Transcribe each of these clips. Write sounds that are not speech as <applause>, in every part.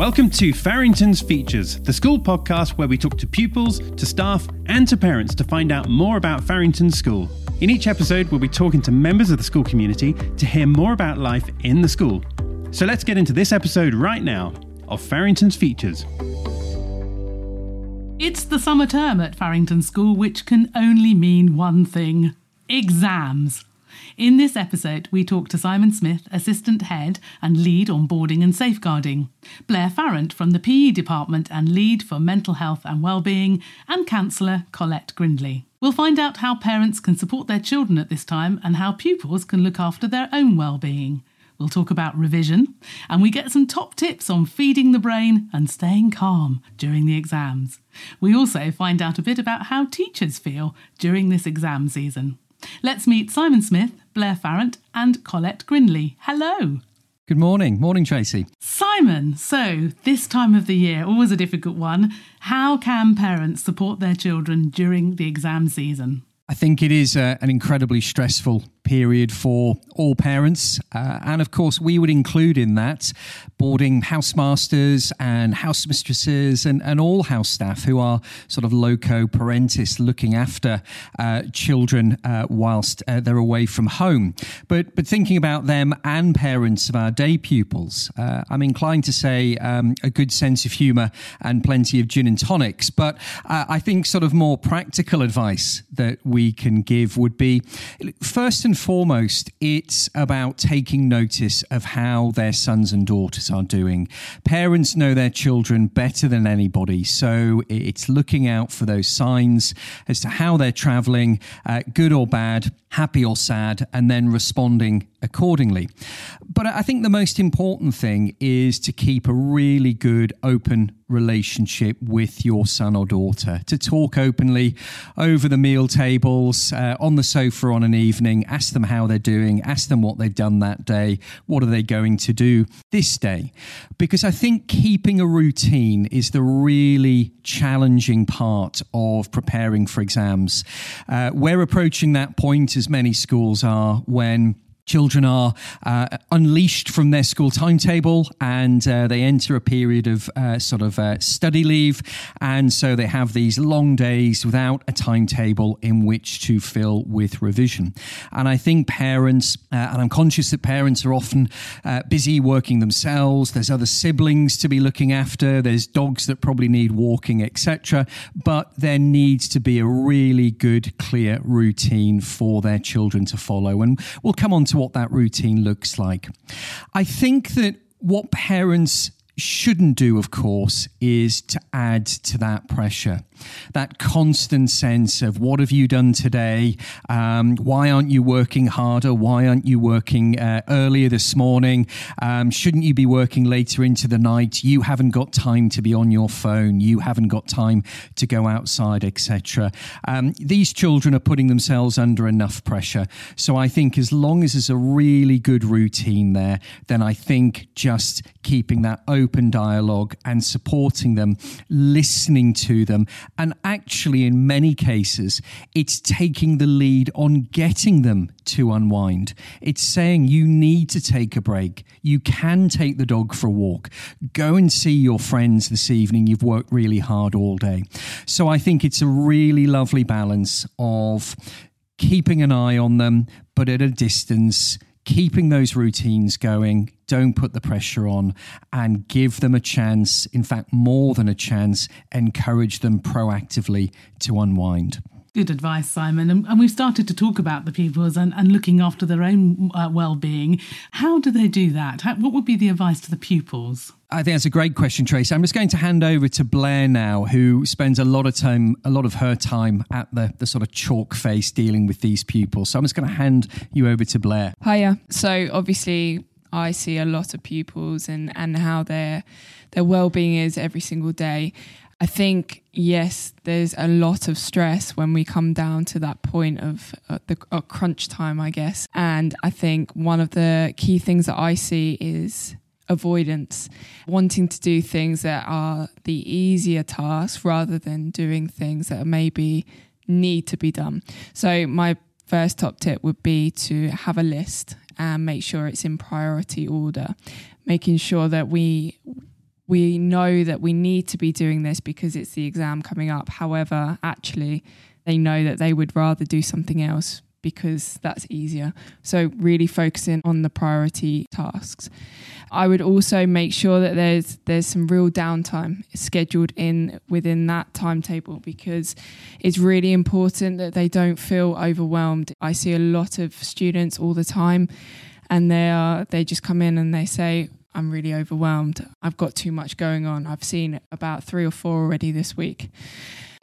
Welcome to Farringtons Features, the school podcast where we talk to pupils, to staff, and to parents to find out more about Farringtons School. In each episode, we'll be talking to members of the school community to hear more about life in the school. So let's get into this episode right now of Farringtons Features. It's the summer term at Farringtons School, which can only mean one thing exams. In this episode, we talk to Simon Smith, Assistant Head and Lead on Boarding and Safeguarding, Blair Farrant from the PE Department and Lead for Mental Health and Wellbeing, and Counsellor Colette Grindley. We'll find out how parents can support their children at this time and how pupils can look after their own well-being. We'll talk about revision, and we get some top tips on feeding the brain and staying calm during the exams. We also find out a bit about how teachers feel during this exam season. Let's meet Simon Smith, Blair Farrant, and Colette Grindley. Hello. Good morning. Morning, Tracy. Simon, so this time of the year, always a difficult one. How can parents support their children during the exam season? I think it is uh, an incredibly stressful period for all parents. Uh, and of course, we would include in that boarding housemasters and house mistresses and, and all house staff who are sort of loco parentis looking after uh, children uh, whilst uh, they're away from home. But, but thinking about them and parents of our day pupils, uh, I'm inclined to say um, a good sense of humour and plenty of gin and tonics. But I think sort of more practical advice that we can give would be first and foremost, it's about taking notice of how their sons and daughters are doing. Parents know their children better than anybody, so it's looking out for those signs as to how they're traveling, uh, good or bad, happy or sad, and then responding accordingly. But I think the most important thing is to keep a really good, open relationship with your son or daughter, to talk openly over the meal tables, uh, on the sofa on an evening, ask them how they're doing, ask them what they've done that day, what are they going to do this day. Because I think keeping a routine is the really challenging part of preparing for exams. Uh, we're approaching that point, as many schools are, when children are uh, unleashed from their school timetable and uh, they enter a period of uh, sort of uh, study leave. And so they have these long days without a timetable in which to fill with revision. And I think parents, uh, and I'm conscious that parents are often uh, busy working themselves, there's other siblings to be looking after, there's dogs that probably need walking, etc. But there needs to be a really good, clear routine for their children to follow. And we'll come on to what that routine looks like. I think that what parents shouldn't do, of course, is to add to that pressure. That constant sense of what have you done today? Um, why aren't you working harder? Why aren't you working uh, earlier this morning? Um, shouldn't you be working later into the night? You haven't got time to be on your phone. You haven't got time to go outside, etc. Um, these children are putting themselves under enough pressure. So I think as long as there's a really good routine there, then I think just keeping that open open dialogue and supporting them, listening to them. And actually, in many cases, it's taking the lead on getting them to unwind. It's saying you need to take a break. You can take the dog for a walk. Go and see your friends this evening. You've worked really hard all day. So I think it's a really lovely balance of keeping an eye on them, but at a distance keeping those routines going, don't put the pressure on, and give them a chance, in fact, more than a chance, encourage them proactively to unwind. Good advice, Simon. And, and, we've started to talk about the pupils and, and looking after their own uh, well being. How do they do that? How, what would be the advice to the pupils? I think that's a great question, Tracy. I'm just going to hand over to Blair now, who spends a lot of time, a lot of her time at the, the sort of chalk face dealing with these pupils. So I'm just going to hand you over to Blair. Hiya. So obviously, I see a lot of pupils and, and how their their well being is every single day. I think yes, there's a lot of stress when we come down to that point of uh, the uh, crunch time, I guess. And I think one of the key things that I see is avoidance, wanting to do things that are the easier tasks rather than doing things that maybe need to be done. So my first top tip would be to have a list and make sure it's in priority order, making sure that we we know that we need to be doing this because it's the exam coming up. However, actually, they know that they would rather do something else because that's easier. So, really focusing on the priority tasks. I would also make sure that there's there's some real downtime scheduled in within that timetable because it's really important that they don't feel overwhelmed. I see a lot of students all the time and they are they just come in and they say I'm really overwhelmed. I've got too much going on. I've seen about 3 or 4 already this week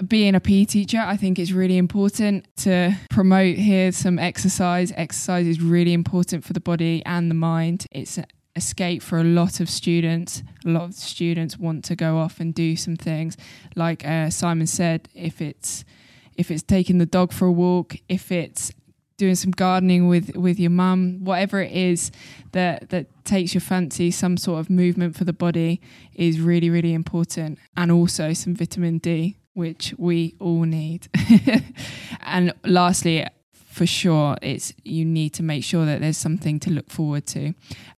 being a PE teacher, I think it's really important to promote here some exercise. Exercise is really important for the body and the mind. It's an escape for a lot of students. A lot of students want to go off and do some things. Like uh, Simon said, if it's if it's taking the dog for a walk, if it's doing some gardening with with your mum, whatever it is that that takes your fancy, some sort of movement for the body is really really important, and also some vitamin D which we all need. <laughs> and lastly, for sure, it's you need to make sure that there's something to look forward to.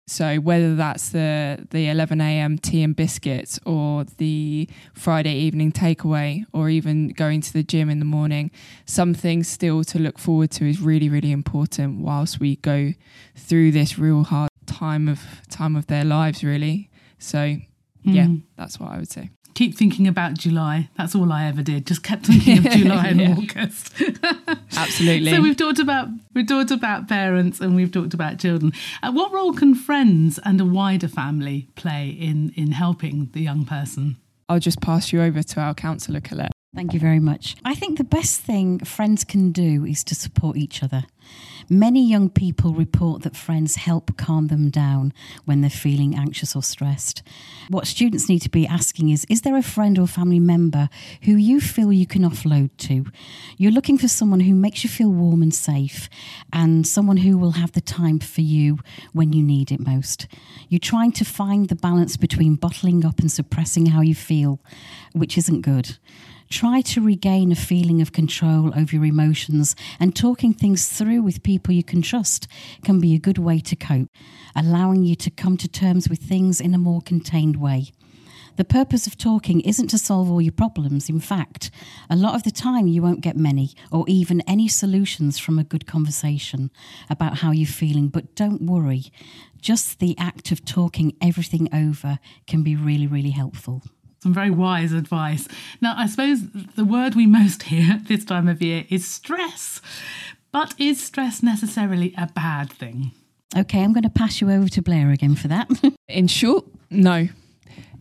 So whether that's the the 11 a.m. tea and biscuits, or the Friday evening takeaway, or even going to the gym in the morning, something still to look forward to is really really important whilst we go through this real hard time of time of their lives. Really, so yeah, mm. that's what I would say keep thinking about July. That's all I ever did. Just kept thinking of July <laughs> and August. <laughs> Absolutely. So we've talked about we've talked about parents and we've talked about children. Uh, what role can friends and a wider family play in in helping the young person? I'll just pass you over to our counsellor, Colette. Thank you very much. I think the best thing friends can do is to support each other. Many young people report that friends help calm them down when they're feeling anxious or stressed. What students need to be asking is Is there a friend or family member who you feel you can offload to? You're looking for someone who makes you feel warm and safe, and someone who will have the time for you when you need it most. You're trying to find the balance between bottling up and suppressing how you feel, which isn't good. Try to regain a feeling of control over your emotions, and talking things through with people you can trust can be a good way to cope, allowing you to come to terms with things in a more contained way. The purpose of talking isn't to solve all your problems. In fact, a lot of the time you won't get many or even any solutions from a good conversation about how you're feeling. But don't worry, just the act of talking everything over can be really, really helpful some very wise advice. Now, I suppose the word we most hear at <laughs> this time of year is stress. But is stress necessarily a bad thing? Okay, I'm going to pass you over to Blair again for that. <laughs> In short, no.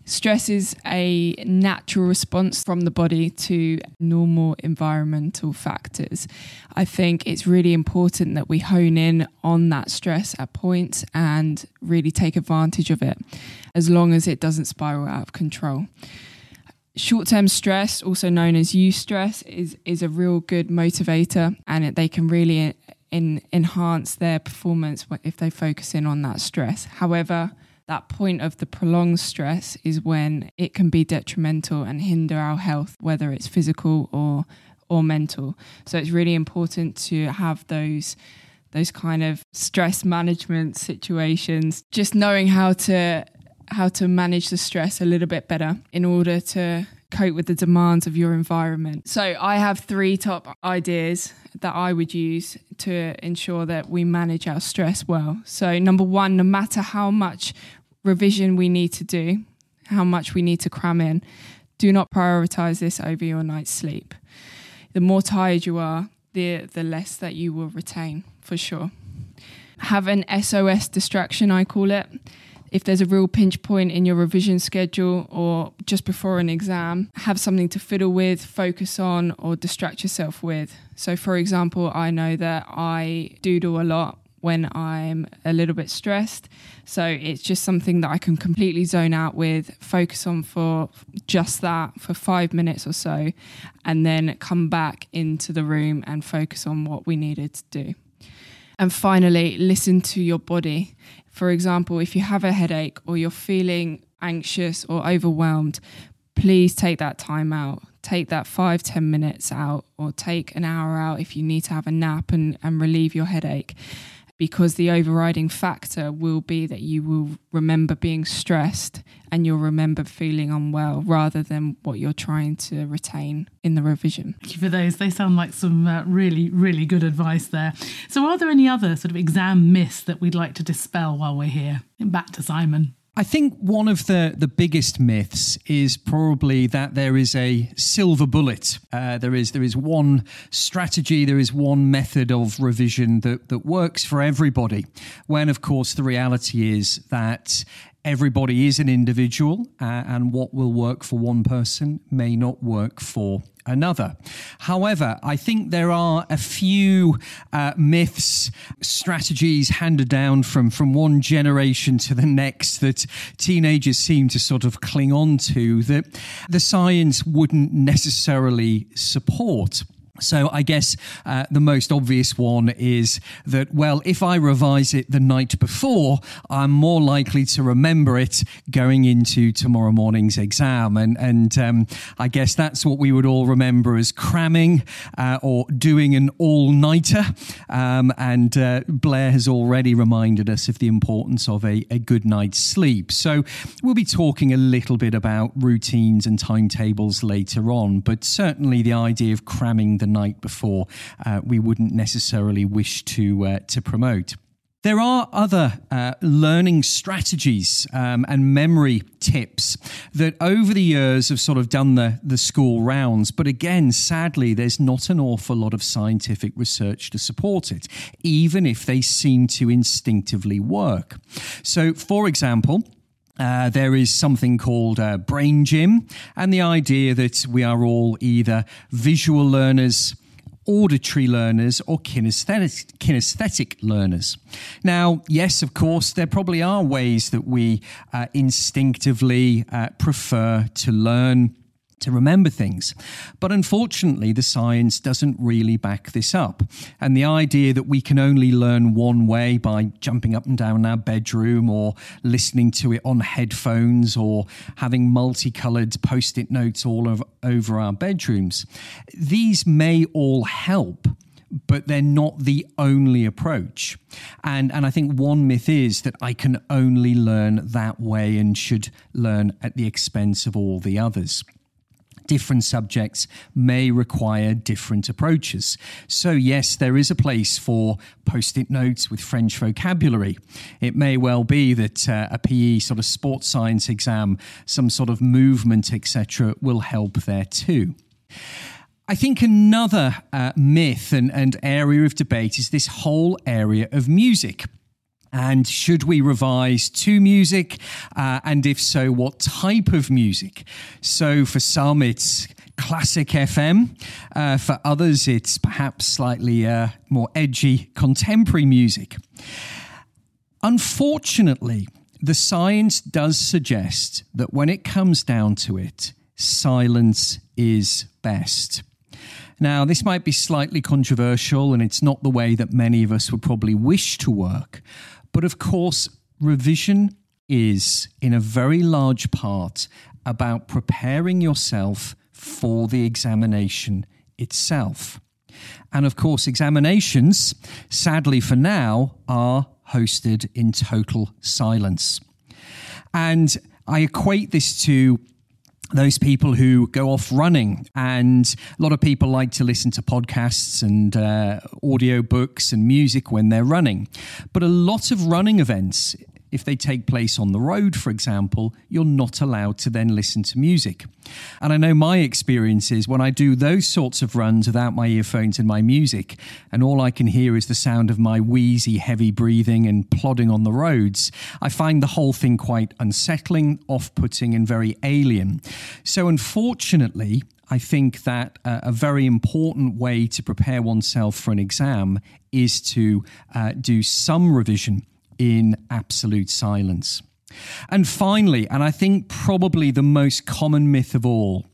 Stress is a natural response from the body to normal environmental factors. I think it's really important that we hone in on that stress at points and really take advantage of it as long as it doesn't spiral out of control. Short term stress, also known as eustress, is, is a real good motivator and it, they can really in, enhance their performance if they focus in on that stress. However, that point of the prolonged stress is when it can be detrimental and hinder our health, whether it's physical or or mental. So it's really important to have those those kind of stress management situations, just knowing how to how to manage the stress a little bit better in order to cope with the demands of your environment. So I have three top ideas that I would use to ensure that we manage our stress well. So number 1, no matter how much revision we need to do, how much we need to cram in, do not prioritize this over your night's sleep. The more tired you are, the the less that you will retain for sure. Have an SOS distraction, I call it. If there's a real pinch point in your revision schedule or just before an exam, have something to fiddle with, focus on, or distract yourself with. So, for example, I know that I doodle a lot when I'm a little bit stressed. So it's just something that I can completely zone out with, focus on for just that for five minutes or so, and then come back into the room and focus on what we needed to do. And finally, listen to your body. For example, if you have a headache or you're feeling anxious or overwhelmed, please take that time out. Take that five, ten minutes out, or take an hour out if you need to have a nap and, and relieve your headache because the overriding factor will be that you will remember being stressed and you'll remember feeling unwell rather than what you're trying to retain in the revision. Thank you for those. They sound like some uh, really, really good advice there. So, are there any other sort of exam myths that we'd like to dispel while we're here? Back to Simon. I think one of the, the biggest myths is probably that there is a silver bullet. Uh, there is there is one strategy, there is one method of revision that, that works for everybody. When of course the reality is that everybody is an individual, uh, and what will work for one person may not work for another. However, I think there are a few uh, myths, strategies handed down from, from one generation to the next that teenagers seem to sort of cling on to that the science wouldn't necessarily support. So I guess uh, the most obvious one is that well, if I revise it the night before, I'm more likely to remember it going into tomorrow morning's exam, and and um, I guess that's what we would all remember as cramming uh, or doing an all nighter. Um, and uh, Blair has already reminded us of the importance of a, a good night's sleep. So we'll be talking a little bit about routines and timetables later on, but certainly the idea of cramming the the night before, uh, we wouldn't necessarily wish to uh, to promote. There are other uh, learning strategies um, and memory tips that over the years have sort of done the, the school rounds. But again, sadly, there's not an awful lot of scientific research to support it, even if they seem to instinctively work. So, for example, uh, there is something called uh, brain gym, and the idea that we are all either visual learners, auditory learners, or kinesthetic, kinesthetic learners. Now, yes, of course, there probably are ways that we uh, instinctively uh, prefer to learn to remember things. But unfortunately, the science doesn't really back this up. And the idea that we can only learn one way by jumping up and down our bedroom or listening to it on headphones or having multicolored post it notes all over, over our bedrooms, these may all help but they're not the only approach. And and I think one myth is that I can only learn that way and should learn at the expense of all the others different subjects may require different approaches. So, yes, there is a place for post it notes with French vocabulary. It may well be that uh, a PE sort of sports science exam, some sort of movement, etc., will help there too. I think another uh, myth and, and area of debate is this whole area of music. And should we revise to music? Uh, and if so, what type of music? So for some, it's classic FM. Uh, for others, it's perhaps slightly uh, more edgy contemporary music. Unfortunately, the science does suggest that when it comes down to it, silence is best. Now, this might be slightly controversial, and it's not the way that many of us would probably wish to work. But of course, revision is, in a very large part, about preparing yourself for the examination itself. And of course, examinations, sadly for now, are hosted in total silence. And I equate this to those people who go off running. And a lot of people like to listen to podcasts and uh, audio books and music when they're running. But a lot of running events if they take place on the road, for example, you're not allowed to then listen to music. And I know my experience is when I do those sorts of runs without my earphones and my music, and all I can hear is the sound of my wheezy, heavy breathing and plodding on the roads, I find the whole thing quite unsettling, off putting, and very alien. So, unfortunately, I think that uh, a very important way to prepare oneself for an exam is to uh, do some revision in absolute silence. And finally, and I think probably the most common myth of all,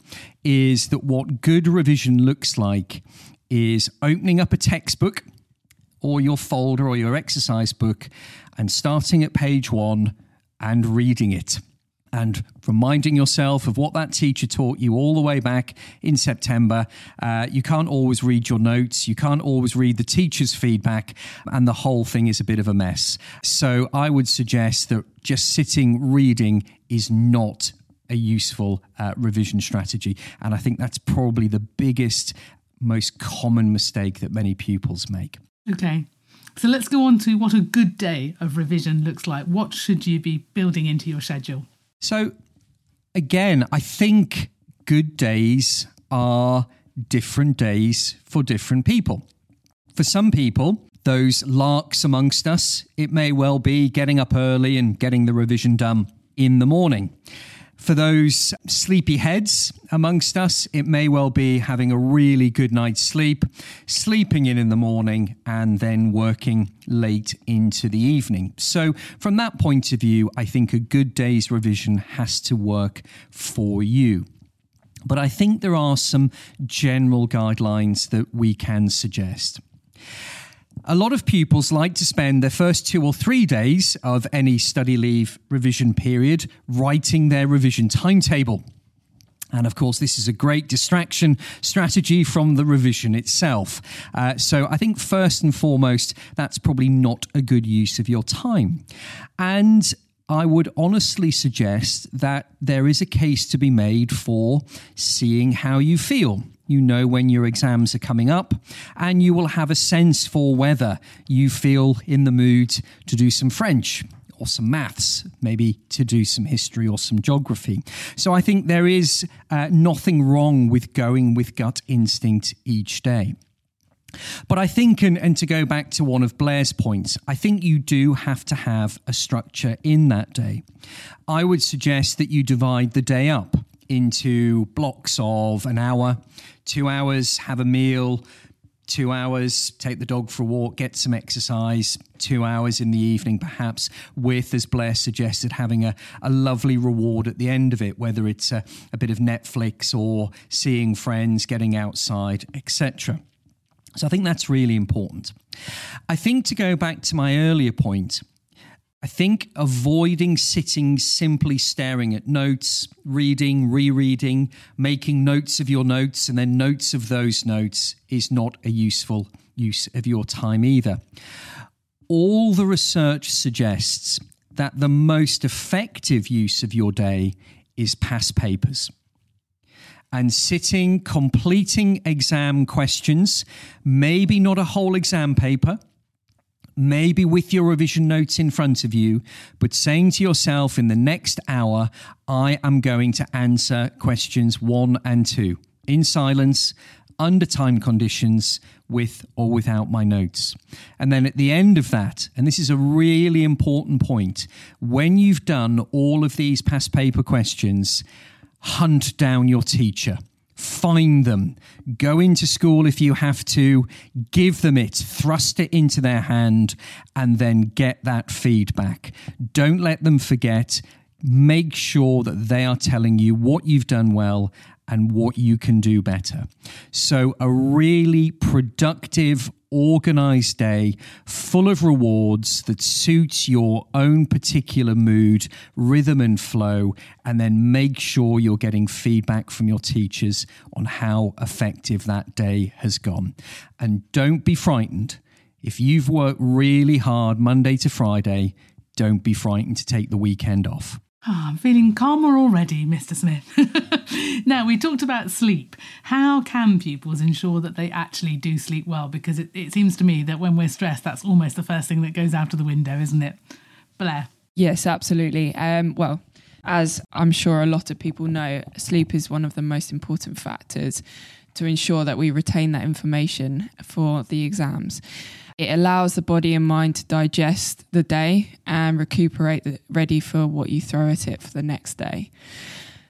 is that what good revision looks like is opening up a textbook or your folder or your exercise book and starting at page one and reading it. And reminding yourself of what that teacher taught you all the way back in September. Uh, you can't always read your notes, you can't always read the teacher's feedback, and the whole thing is a bit of a mess. So I would suggest that just sitting reading is not a useful uh, revision strategy. And I think that's probably the biggest, most common mistake that many pupils make. Okay. So let's go on to what a good day of revision looks like. What should you be building into your schedule? So, again, I think good days are different days for different people. For some people, those larks amongst us, it may well be getting up early and getting the revision done in the morning. For those sleepy heads amongst us, it may well be having a really good night's sleep, sleeping in in the morning, and then working late into the evening. So, from that point of view, I think a good day's revision has to work for you. But I think there are some general guidelines that we can suggest. A lot of pupils like to spend their first two or three days of any study leave revision period writing their revision timetable. And of course, this is a great distraction strategy from the revision itself. Uh, so I think first and foremost, that's probably not a good use of your time. And I would honestly suggest that there is a case to be made for seeing how you feel you know when your exams are coming up, and you will have a sense for whether you feel in the mood to do some French or some maths, maybe to do some history or some geography. So I think there is uh, nothing wrong with going with gut instinct each day. But I think, and, and to go back to one of Blair's points, I think you do have to have a structure in that day. I would suggest that you divide the day up into blocks of an hour, two hours, have a meal, two hours, take the dog for a walk, get some exercise, two hours in the evening, perhaps, with, as Blair suggested, having a, a lovely reward at the end of it, whether it's a, a bit of Netflix or seeing friends, getting outside, etc. So I think that's really important. I think to go back to my earlier point, I think avoiding sitting simply staring at notes, reading, rereading, making notes of your notes, and then notes of those notes is not a useful use of your time either. All the research suggests that the most effective use of your day is past papers. And sitting, completing exam questions, maybe not a whole exam paper maybe with your revision notes in front of you, but saying to yourself in the next hour, I am going to answer questions one and two in silence, under time conditions, with or without my notes. And then at the end of that, and this is a really important point, when you've done all of these past paper questions, hunt down your teacher find them, go into school if you have to, give them it, thrust it into their hand, and then get that feedback. Don't let them forget. Make sure that they are telling you what you've done well and what you can do better. So, a really productive, organized day full of rewards that suits your own particular mood, rhythm, and flow, and then make sure you're getting feedback from your teachers on how effective that day has gone. And don't be frightened. If you've worked really hard Monday to Friday, don't be frightened to take the weekend off. Oh, I'm feeling calmer already, Mr. Smith. <laughs> now, we talked about sleep. How can pupils ensure that they actually do sleep well? Because it, it seems to me that when we're stressed, that's almost the first thing that goes out of the window, isn't it? Blair. Yes, absolutely. Um, well, as I'm sure a lot of people know, sleep is one of the most important factors to ensure that we retain that information for the exams. It allows the body and mind to digest the day and recuperate ready for what you throw at it for the next day.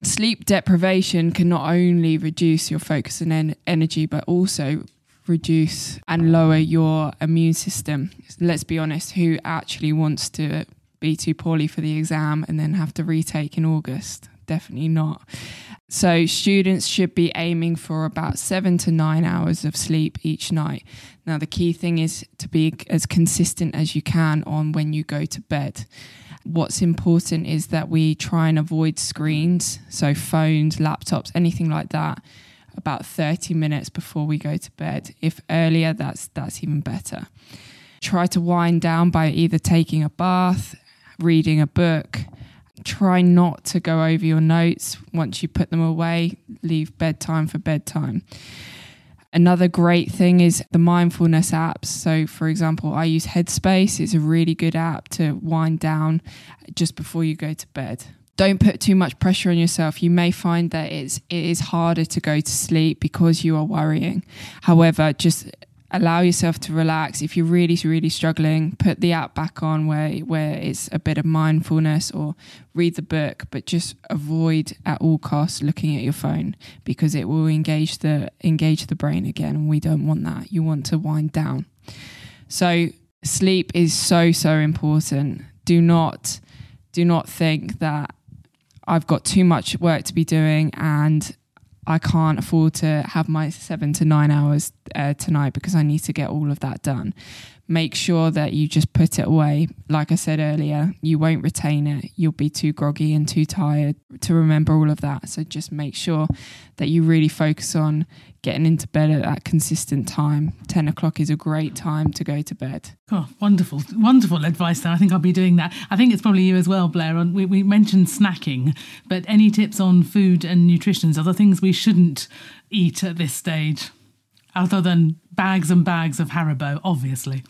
Sleep deprivation can not only reduce your focus and en- energy, but also reduce and lower your immune system. Let's be honest, who actually wants to be too poorly for the exam and then have to retake in August? Definitely not. So, students should be aiming for about seven to nine hours of sleep each night. Now, the key thing is to be as consistent as you can on when you go to bed. What's important is that we try and avoid screens, so phones, laptops, anything like that, about 30 minutes before we go to bed. If earlier, that's that's even better. Try to wind down by either taking a bath, reading a book, try not to go over your notes once you put them away. Leave bedtime for bedtime. Another great thing is the mindfulness apps. So, for example, I use Headspace. It's a really good app to wind down just before you go to bed. Don't put too much pressure on yourself. You may find that it's it is harder to go to sleep because you are worrying. However, just allow yourself to relax. If you're really, really struggling, put the app back on where where it's a bit of mindfulness or read the book, but just avoid at all costs looking at your phone because it will engage the engage the brain again, and we don't want that. You want to wind down. So sleep is so so important. Do not do not think that I've got too much work to be doing and I can't afford to have my seven to nine hours uh, tonight because I need to get all of that done. Make sure that you just put it away. Like I said earlier, you won't retain it. You'll be too groggy and too tired to remember all of that. So just make sure that you really focus on getting into bed at that consistent time. 10 o'clock is a great time to go to bed. Oh, wonderful, wonderful advice there. I think I'll be doing that. I think it's probably you as well, Blair. We, we mentioned snacking, but any tips on food and nutrition? Are there things we shouldn't eat at this stage? Other than bags and bags of Haribo, obviously.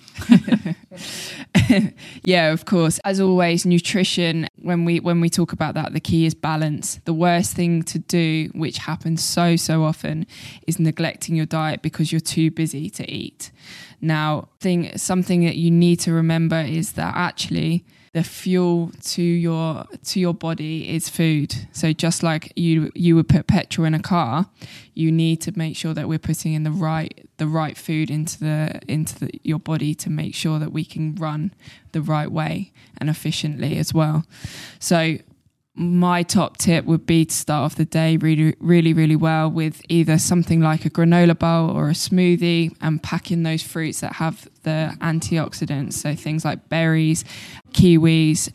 <laughs> yeah, of course. As always, nutrition. When we when we talk about that, the key is balance. The worst thing to do, which happens so so often, is neglecting your diet because you're too busy to eat. Now, thing something that you need to remember is that actually the fuel to your to your body is food. So just like you you would put petrol in a car, you need to make sure that we're putting in the right the right food into the into the, your body to make sure that we can run the right way and efficiently as well. So my top tip would be to start off the day really, really, really well with either something like a granola bowl or a smoothie and pack in those fruits that have the antioxidants. So things like berries, kiwis,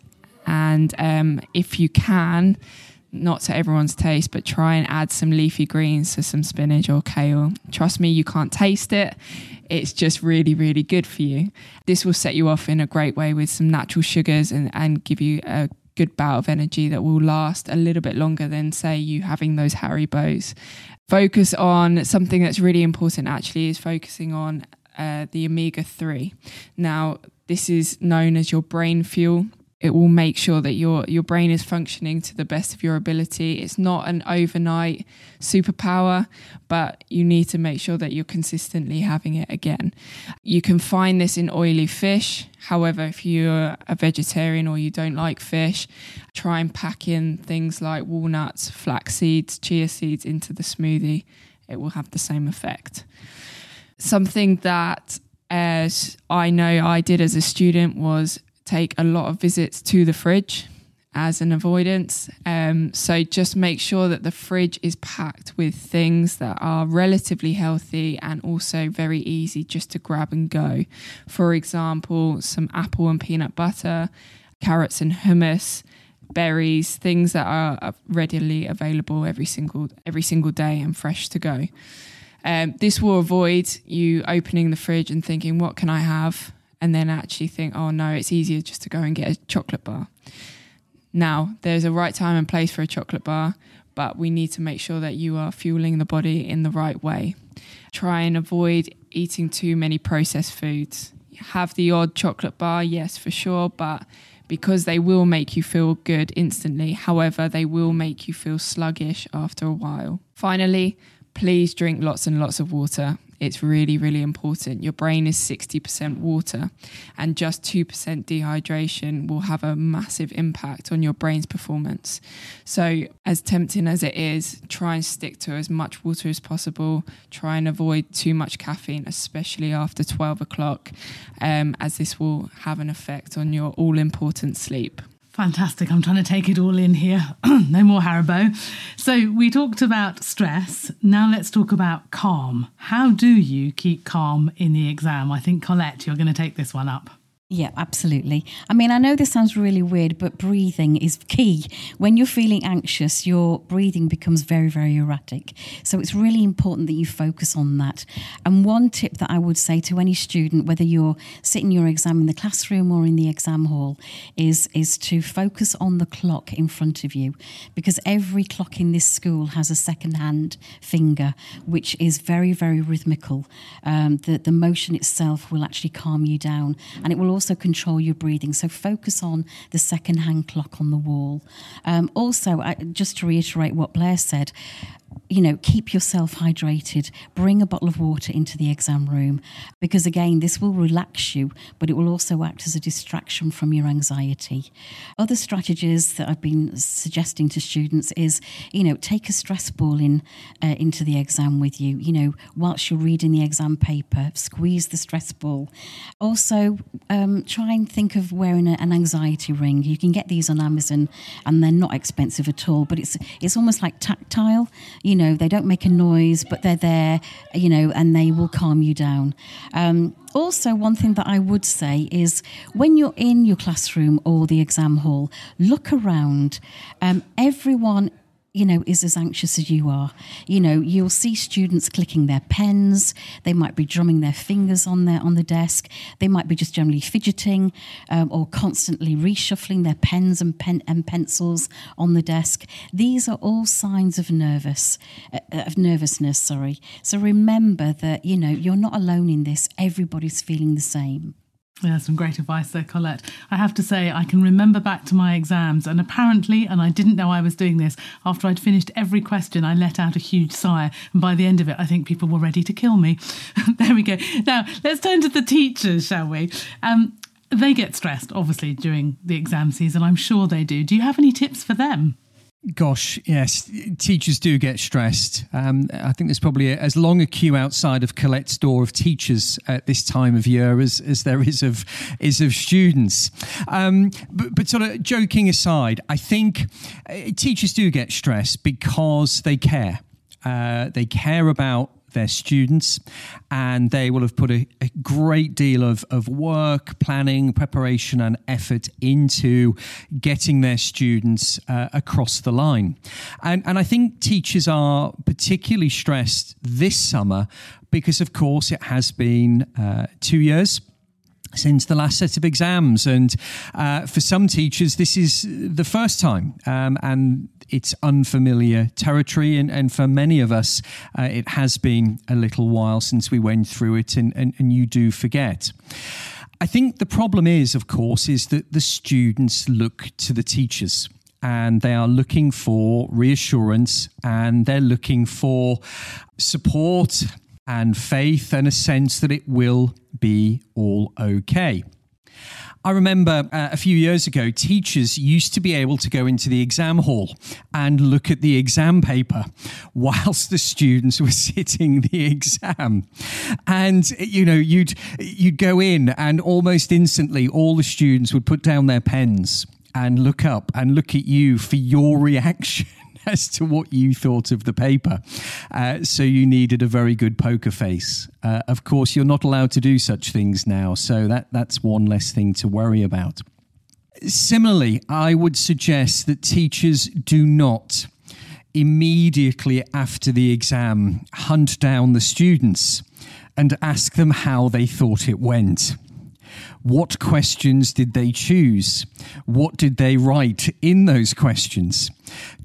and um, if you can, not to everyone's taste, but try and add some leafy greens, so some spinach or kale. Trust me, you can't taste it. It's just really, really good for you. This will set you off in a great way with some natural sugars and, and give you a good bout of energy that will last a little bit longer than, say, you having those Haribos. Focus on something that's really important, actually, is focusing on uh, the omega 3. Now, this is known as your brain fuel it will make sure that your your brain is functioning to the best of your ability. It's not an overnight superpower, but you need to make sure that you're consistently having it again. You can find this in oily fish. However, if you're a vegetarian or you don't like fish, try and pack in things like walnuts, flax seeds, chia seeds into the smoothie. It will have the same effect. Something that as I know I did as a student was take a lot of visits to the fridge as an avoidance. Um, so just make sure that the fridge is packed with things that are relatively healthy and also very easy just to grab and go. For example, some apple and peanut butter, carrots and hummus, berries, things that are readily available every single every single day and fresh to go. Um, this will avoid you opening the fridge and thinking, "What can I have?" And then actually think, oh no, it's easier just to go and get a chocolate bar. Now, there's a right time and place for a chocolate bar, but we need to make sure that you are fueling the body in the right way. Try and avoid eating too many processed foods. Have the odd chocolate bar, yes, for sure, but because they will make you feel good instantly. However, they will make you feel sluggish after a while. Finally, please drink lots and lots of water. It's really, really important. Your brain is 60% water, and just 2% dehydration will have a massive impact on your brain's performance. So, as tempting as it is, try and stick to as much water as possible. Try and avoid too much caffeine, especially after 12 o'clock, um, as this will have an effect on your all important sleep. Fantastic. I'm trying to take it all in here. <clears throat> no more Haribo. So, we talked about stress. Now, let's talk about calm. How do you keep calm in the exam? I think, Colette, you're going to take this one up. Yeah, absolutely. I mean, I know this sounds really weird, but breathing is key. When you're feeling anxious, your breathing becomes very, very erratic. So it's really important that you focus on that. And one tip that I would say to any student, whether you're sitting your exam in the classroom or in the exam hall, is, is to focus on the clock in front of you. Because every clock in this school has a second hand finger, which is very, very rhythmical. Um, the, the motion itself will actually calm you down and it will also control your breathing. So focus on the second hand clock on the wall. Um, also, I, just to reiterate what Blair said, you know, keep yourself hydrated. Bring a bottle of water into the exam room because, again, this will relax you, but it will also act as a distraction from your anxiety. Other strategies that I've been suggesting to students is, you know, take a stress ball in uh, into the exam with you. You know, whilst you're reading the exam paper, squeeze the stress ball. Also, um, try and think of wearing a, an anxiety ring. You can get these on Amazon, and they're not expensive at all. But it's it's almost like tactile you know, they don't make a noise, but they're there, you know, and they will calm you down. Um, also, one thing that I would say is when you're in your classroom or the exam hall, look around. Um, everyone you know, is as anxious as you are. You know, you'll see students clicking their pens. They might be drumming their fingers on their on the desk. They might be just generally fidgeting um, or constantly reshuffling their pens and pen and pencils on the desk. These are all signs of nervous uh, of nervousness. Sorry. So remember that you know you're not alone in this. Everybody's feeling the same. Yeah, some great advice there, Colette. I have to say, I can remember back to my exams, and apparently, and I didn't know I was doing this, after I'd finished every question, I let out a huge sigh. And by the end of it, I think people were ready to kill me. <laughs> there we go. Now, let's turn to the teachers, shall we? Um, they get stressed, obviously, during the exam season. I'm sure they do. Do you have any tips for them? Gosh, yes, teachers do get stressed. Um, I think there's probably a, as long a queue outside of Colette's door of teachers at this time of year as, as there is of is of students. Um, but, but, sort of joking aside, I think uh, teachers do get stressed because they care. Uh, they care about their students, and they will have put a, a, great deal of, of work, planning, preparation, and effort into getting their students uh, across the line. And, and I think teachers are particularly stressed this summer because, of course, it has been uh, two years since the last set of exams. And uh, for some teachers, this is the first time, um, and it's unfamiliar territory. And, and for many of us, uh, it has been a little while since we went through it, and, and, and you do forget. I think the problem is, of course, is that the students look to the teachers and they are looking for reassurance and they're looking for support and faith and a sense that it will be all okay. I remember uh, a few years ago, teachers used to be able to go into the exam hall and look at the exam paper <laughs> whilst the students were <laughs> sitting the exam. And, you know, you'd, you'd go in and almost instantly all the students would put down their pens and look up and look at you for your <laughs> reaction as to what you thought of the paper. Uh, so you needed a very good poker face. Uh, of course, you're not allowed to do such things now, so that, that's one less thing to worry about. Similarly, I would suggest that teachers do not immediately after the exam hunt down the students and ask them how they thought it went. What questions did they choose? What did they write in those questions?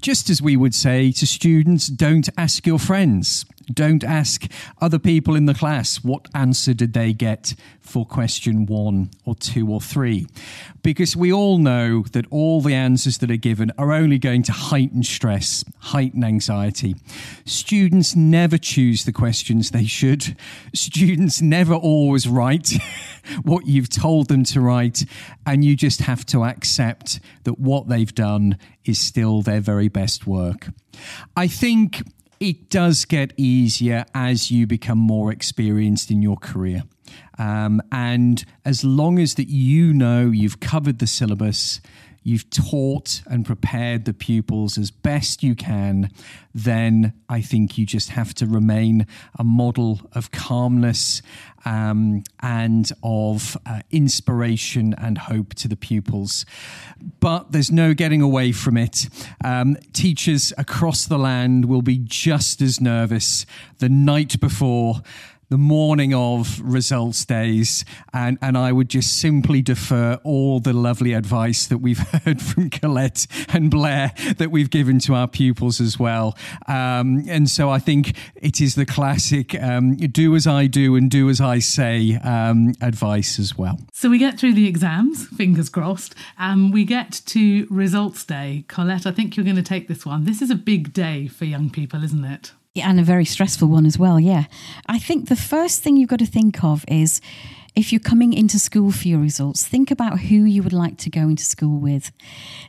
Just as we would say to students, don't ask your friends. Don't ask other people in the class what answer did they get for question one or two or three. Because we all know that all the answers that are given are only going to heighten stress, heighten anxiety. Students never choose the questions they should. Students never always write <laughs> what you've told them to write. And you just have to accept that what they've done is still their very best work. I think it does get easier as you become more experienced in your career. Um, and as long as that you know you've covered the syllabus, you've taught and prepared the pupils as best you can, then I think you just have to remain a model of calmness um, and of uh, inspiration and hope to the pupils. But there's no getting away from it. Um, teachers across the land will be just as nervous the night before the morning of results days, and, and I would just simply defer all the lovely advice that we've <laughs> heard from Colette and Blair that we've given to our pupils as well. Um, and so I think it is the classic um, do as I do and do as I say um, advice as well. So we get through the exams, fingers crossed, and we get to results day. Colette, I think you're going to take this one. This is a big day for young people, isn't it? And a very stressful one as well. Yeah. I think the first thing you've got to think of is if you're coming into school for your results, think about who you would like to go into school with.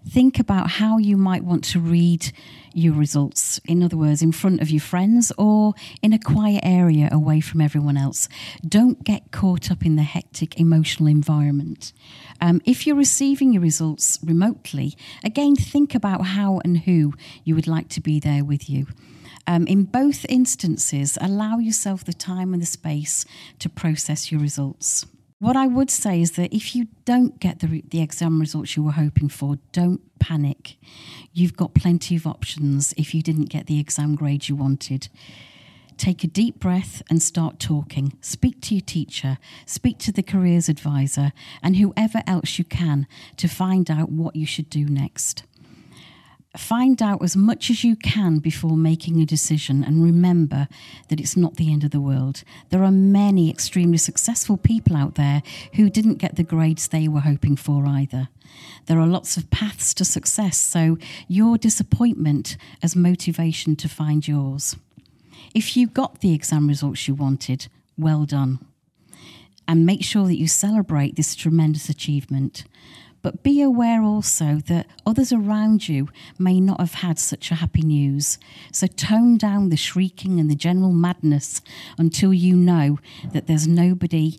Think about how you might want to read your results. In other words, in front of your friends or in a quiet area away from everyone else. Don't get caught up in the hectic emotional environment. Um, if you're receiving your results remotely, again, think about how and who you would like to be there with you. Um, in both instances, allow yourself the time and the space to process your results. What I would say is that if you don't get the, the exam results you were hoping for, don't panic. You've got plenty of options if you didn't get the exam grade you wanted. Take a deep breath and start talking. Speak to your teacher, speak to the careers advisor, and whoever else you can to find out what you should do next. Find out as much as you can before making a decision and remember that it's not the end of the world. There are many extremely successful people out there who didn't get the grades they were hoping for either. There are lots of paths to success, so your disappointment as motivation to find yours. If you got the exam results you wanted, well done. And make sure that you celebrate this tremendous achievement. But be aware also that others around you may not have had such a happy news. So tone down the shrieking and the general madness until you know that there's nobody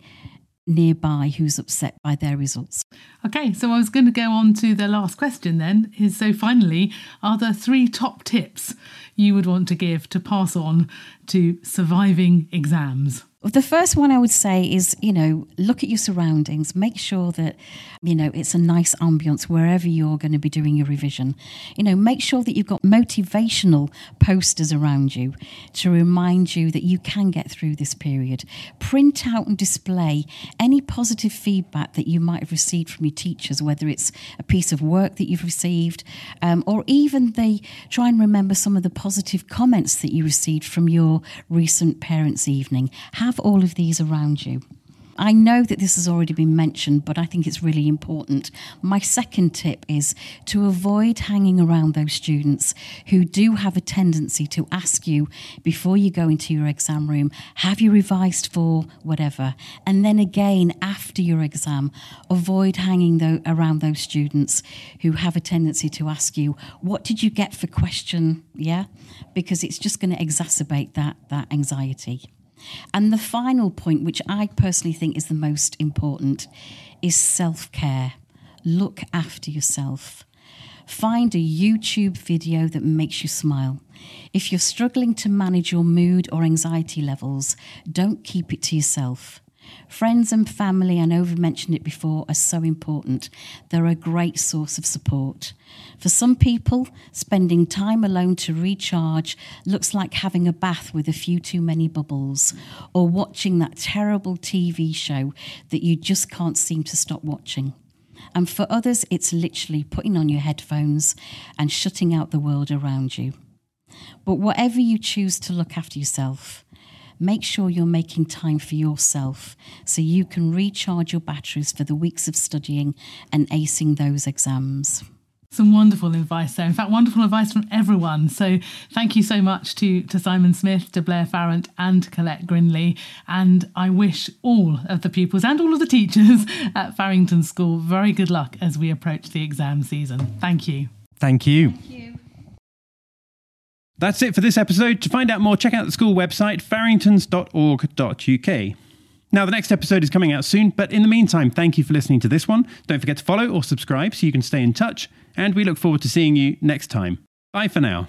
nearby who's upset by their results. Okay, so I was going to go on to the last question then. Is so finally, are there three top tips you would want to give to pass on to surviving exams? The first one I would say is, you know, look at your surroundings. Make sure that, you know, it's a nice ambience wherever you're going to be doing your revision. You know, make sure that you've got motivational posters around you to remind you that you can get through this period. Print out and display any positive feedback that you might have received from your teachers, whether it's a piece of work that you've received, um, or even they try and remember some of the positive comments that you received from your recent parents' evening. Have have all of these around you. I know that this has already been mentioned, but I think it's really important. My second tip is to avoid hanging around those students who do have a tendency to ask you before you go into your exam room, have you revised for whatever? And then again, after your exam, avoid hanging around those students who have a tendency to ask you, what did you get for question? Yeah? Because it's just going to exacerbate that, that anxiety. And the final point, which I personally think is the most important, is self care. Look after yourself. Find a YouTube video that makes you smile. If you're struggling to manage your mood or anxiety levels, don't keep it to yourself. Friends and family, I know we've mentioned it before, are so important. They're a great source of support. For some people, spending time alone to recharge looks like having a bath with a few too many bubbles, or watching that terrible TV show that you just can't seem to stop watching. And for others, it's literally putting on your headphones and shutting out the world around you. But whatever you choose to look after yourself, make sure you're making time for yourself so you can recharge your batteries for the weeks of studying and acing those exams. Some wonderful advice there. In fact, wonderful advice from everyone. So thank you so much to, to Simon Smith, to Blair Farrant, and Colette Grindley. And I wish all of the pupils and all of the teachers <laughs> at Farringtons School very good luck as we approach the exam season. Thank you. Thank you. Thank you. That's it for this episode. To find out more, check out the school website, farringtons.org.uk. Now, the next episode is coming out soon, but in the meantime, thank you for listening to this one. Don't forget to follow or subscribe so you can stay in touch, and we look forward to seeing you next time. Bye for now.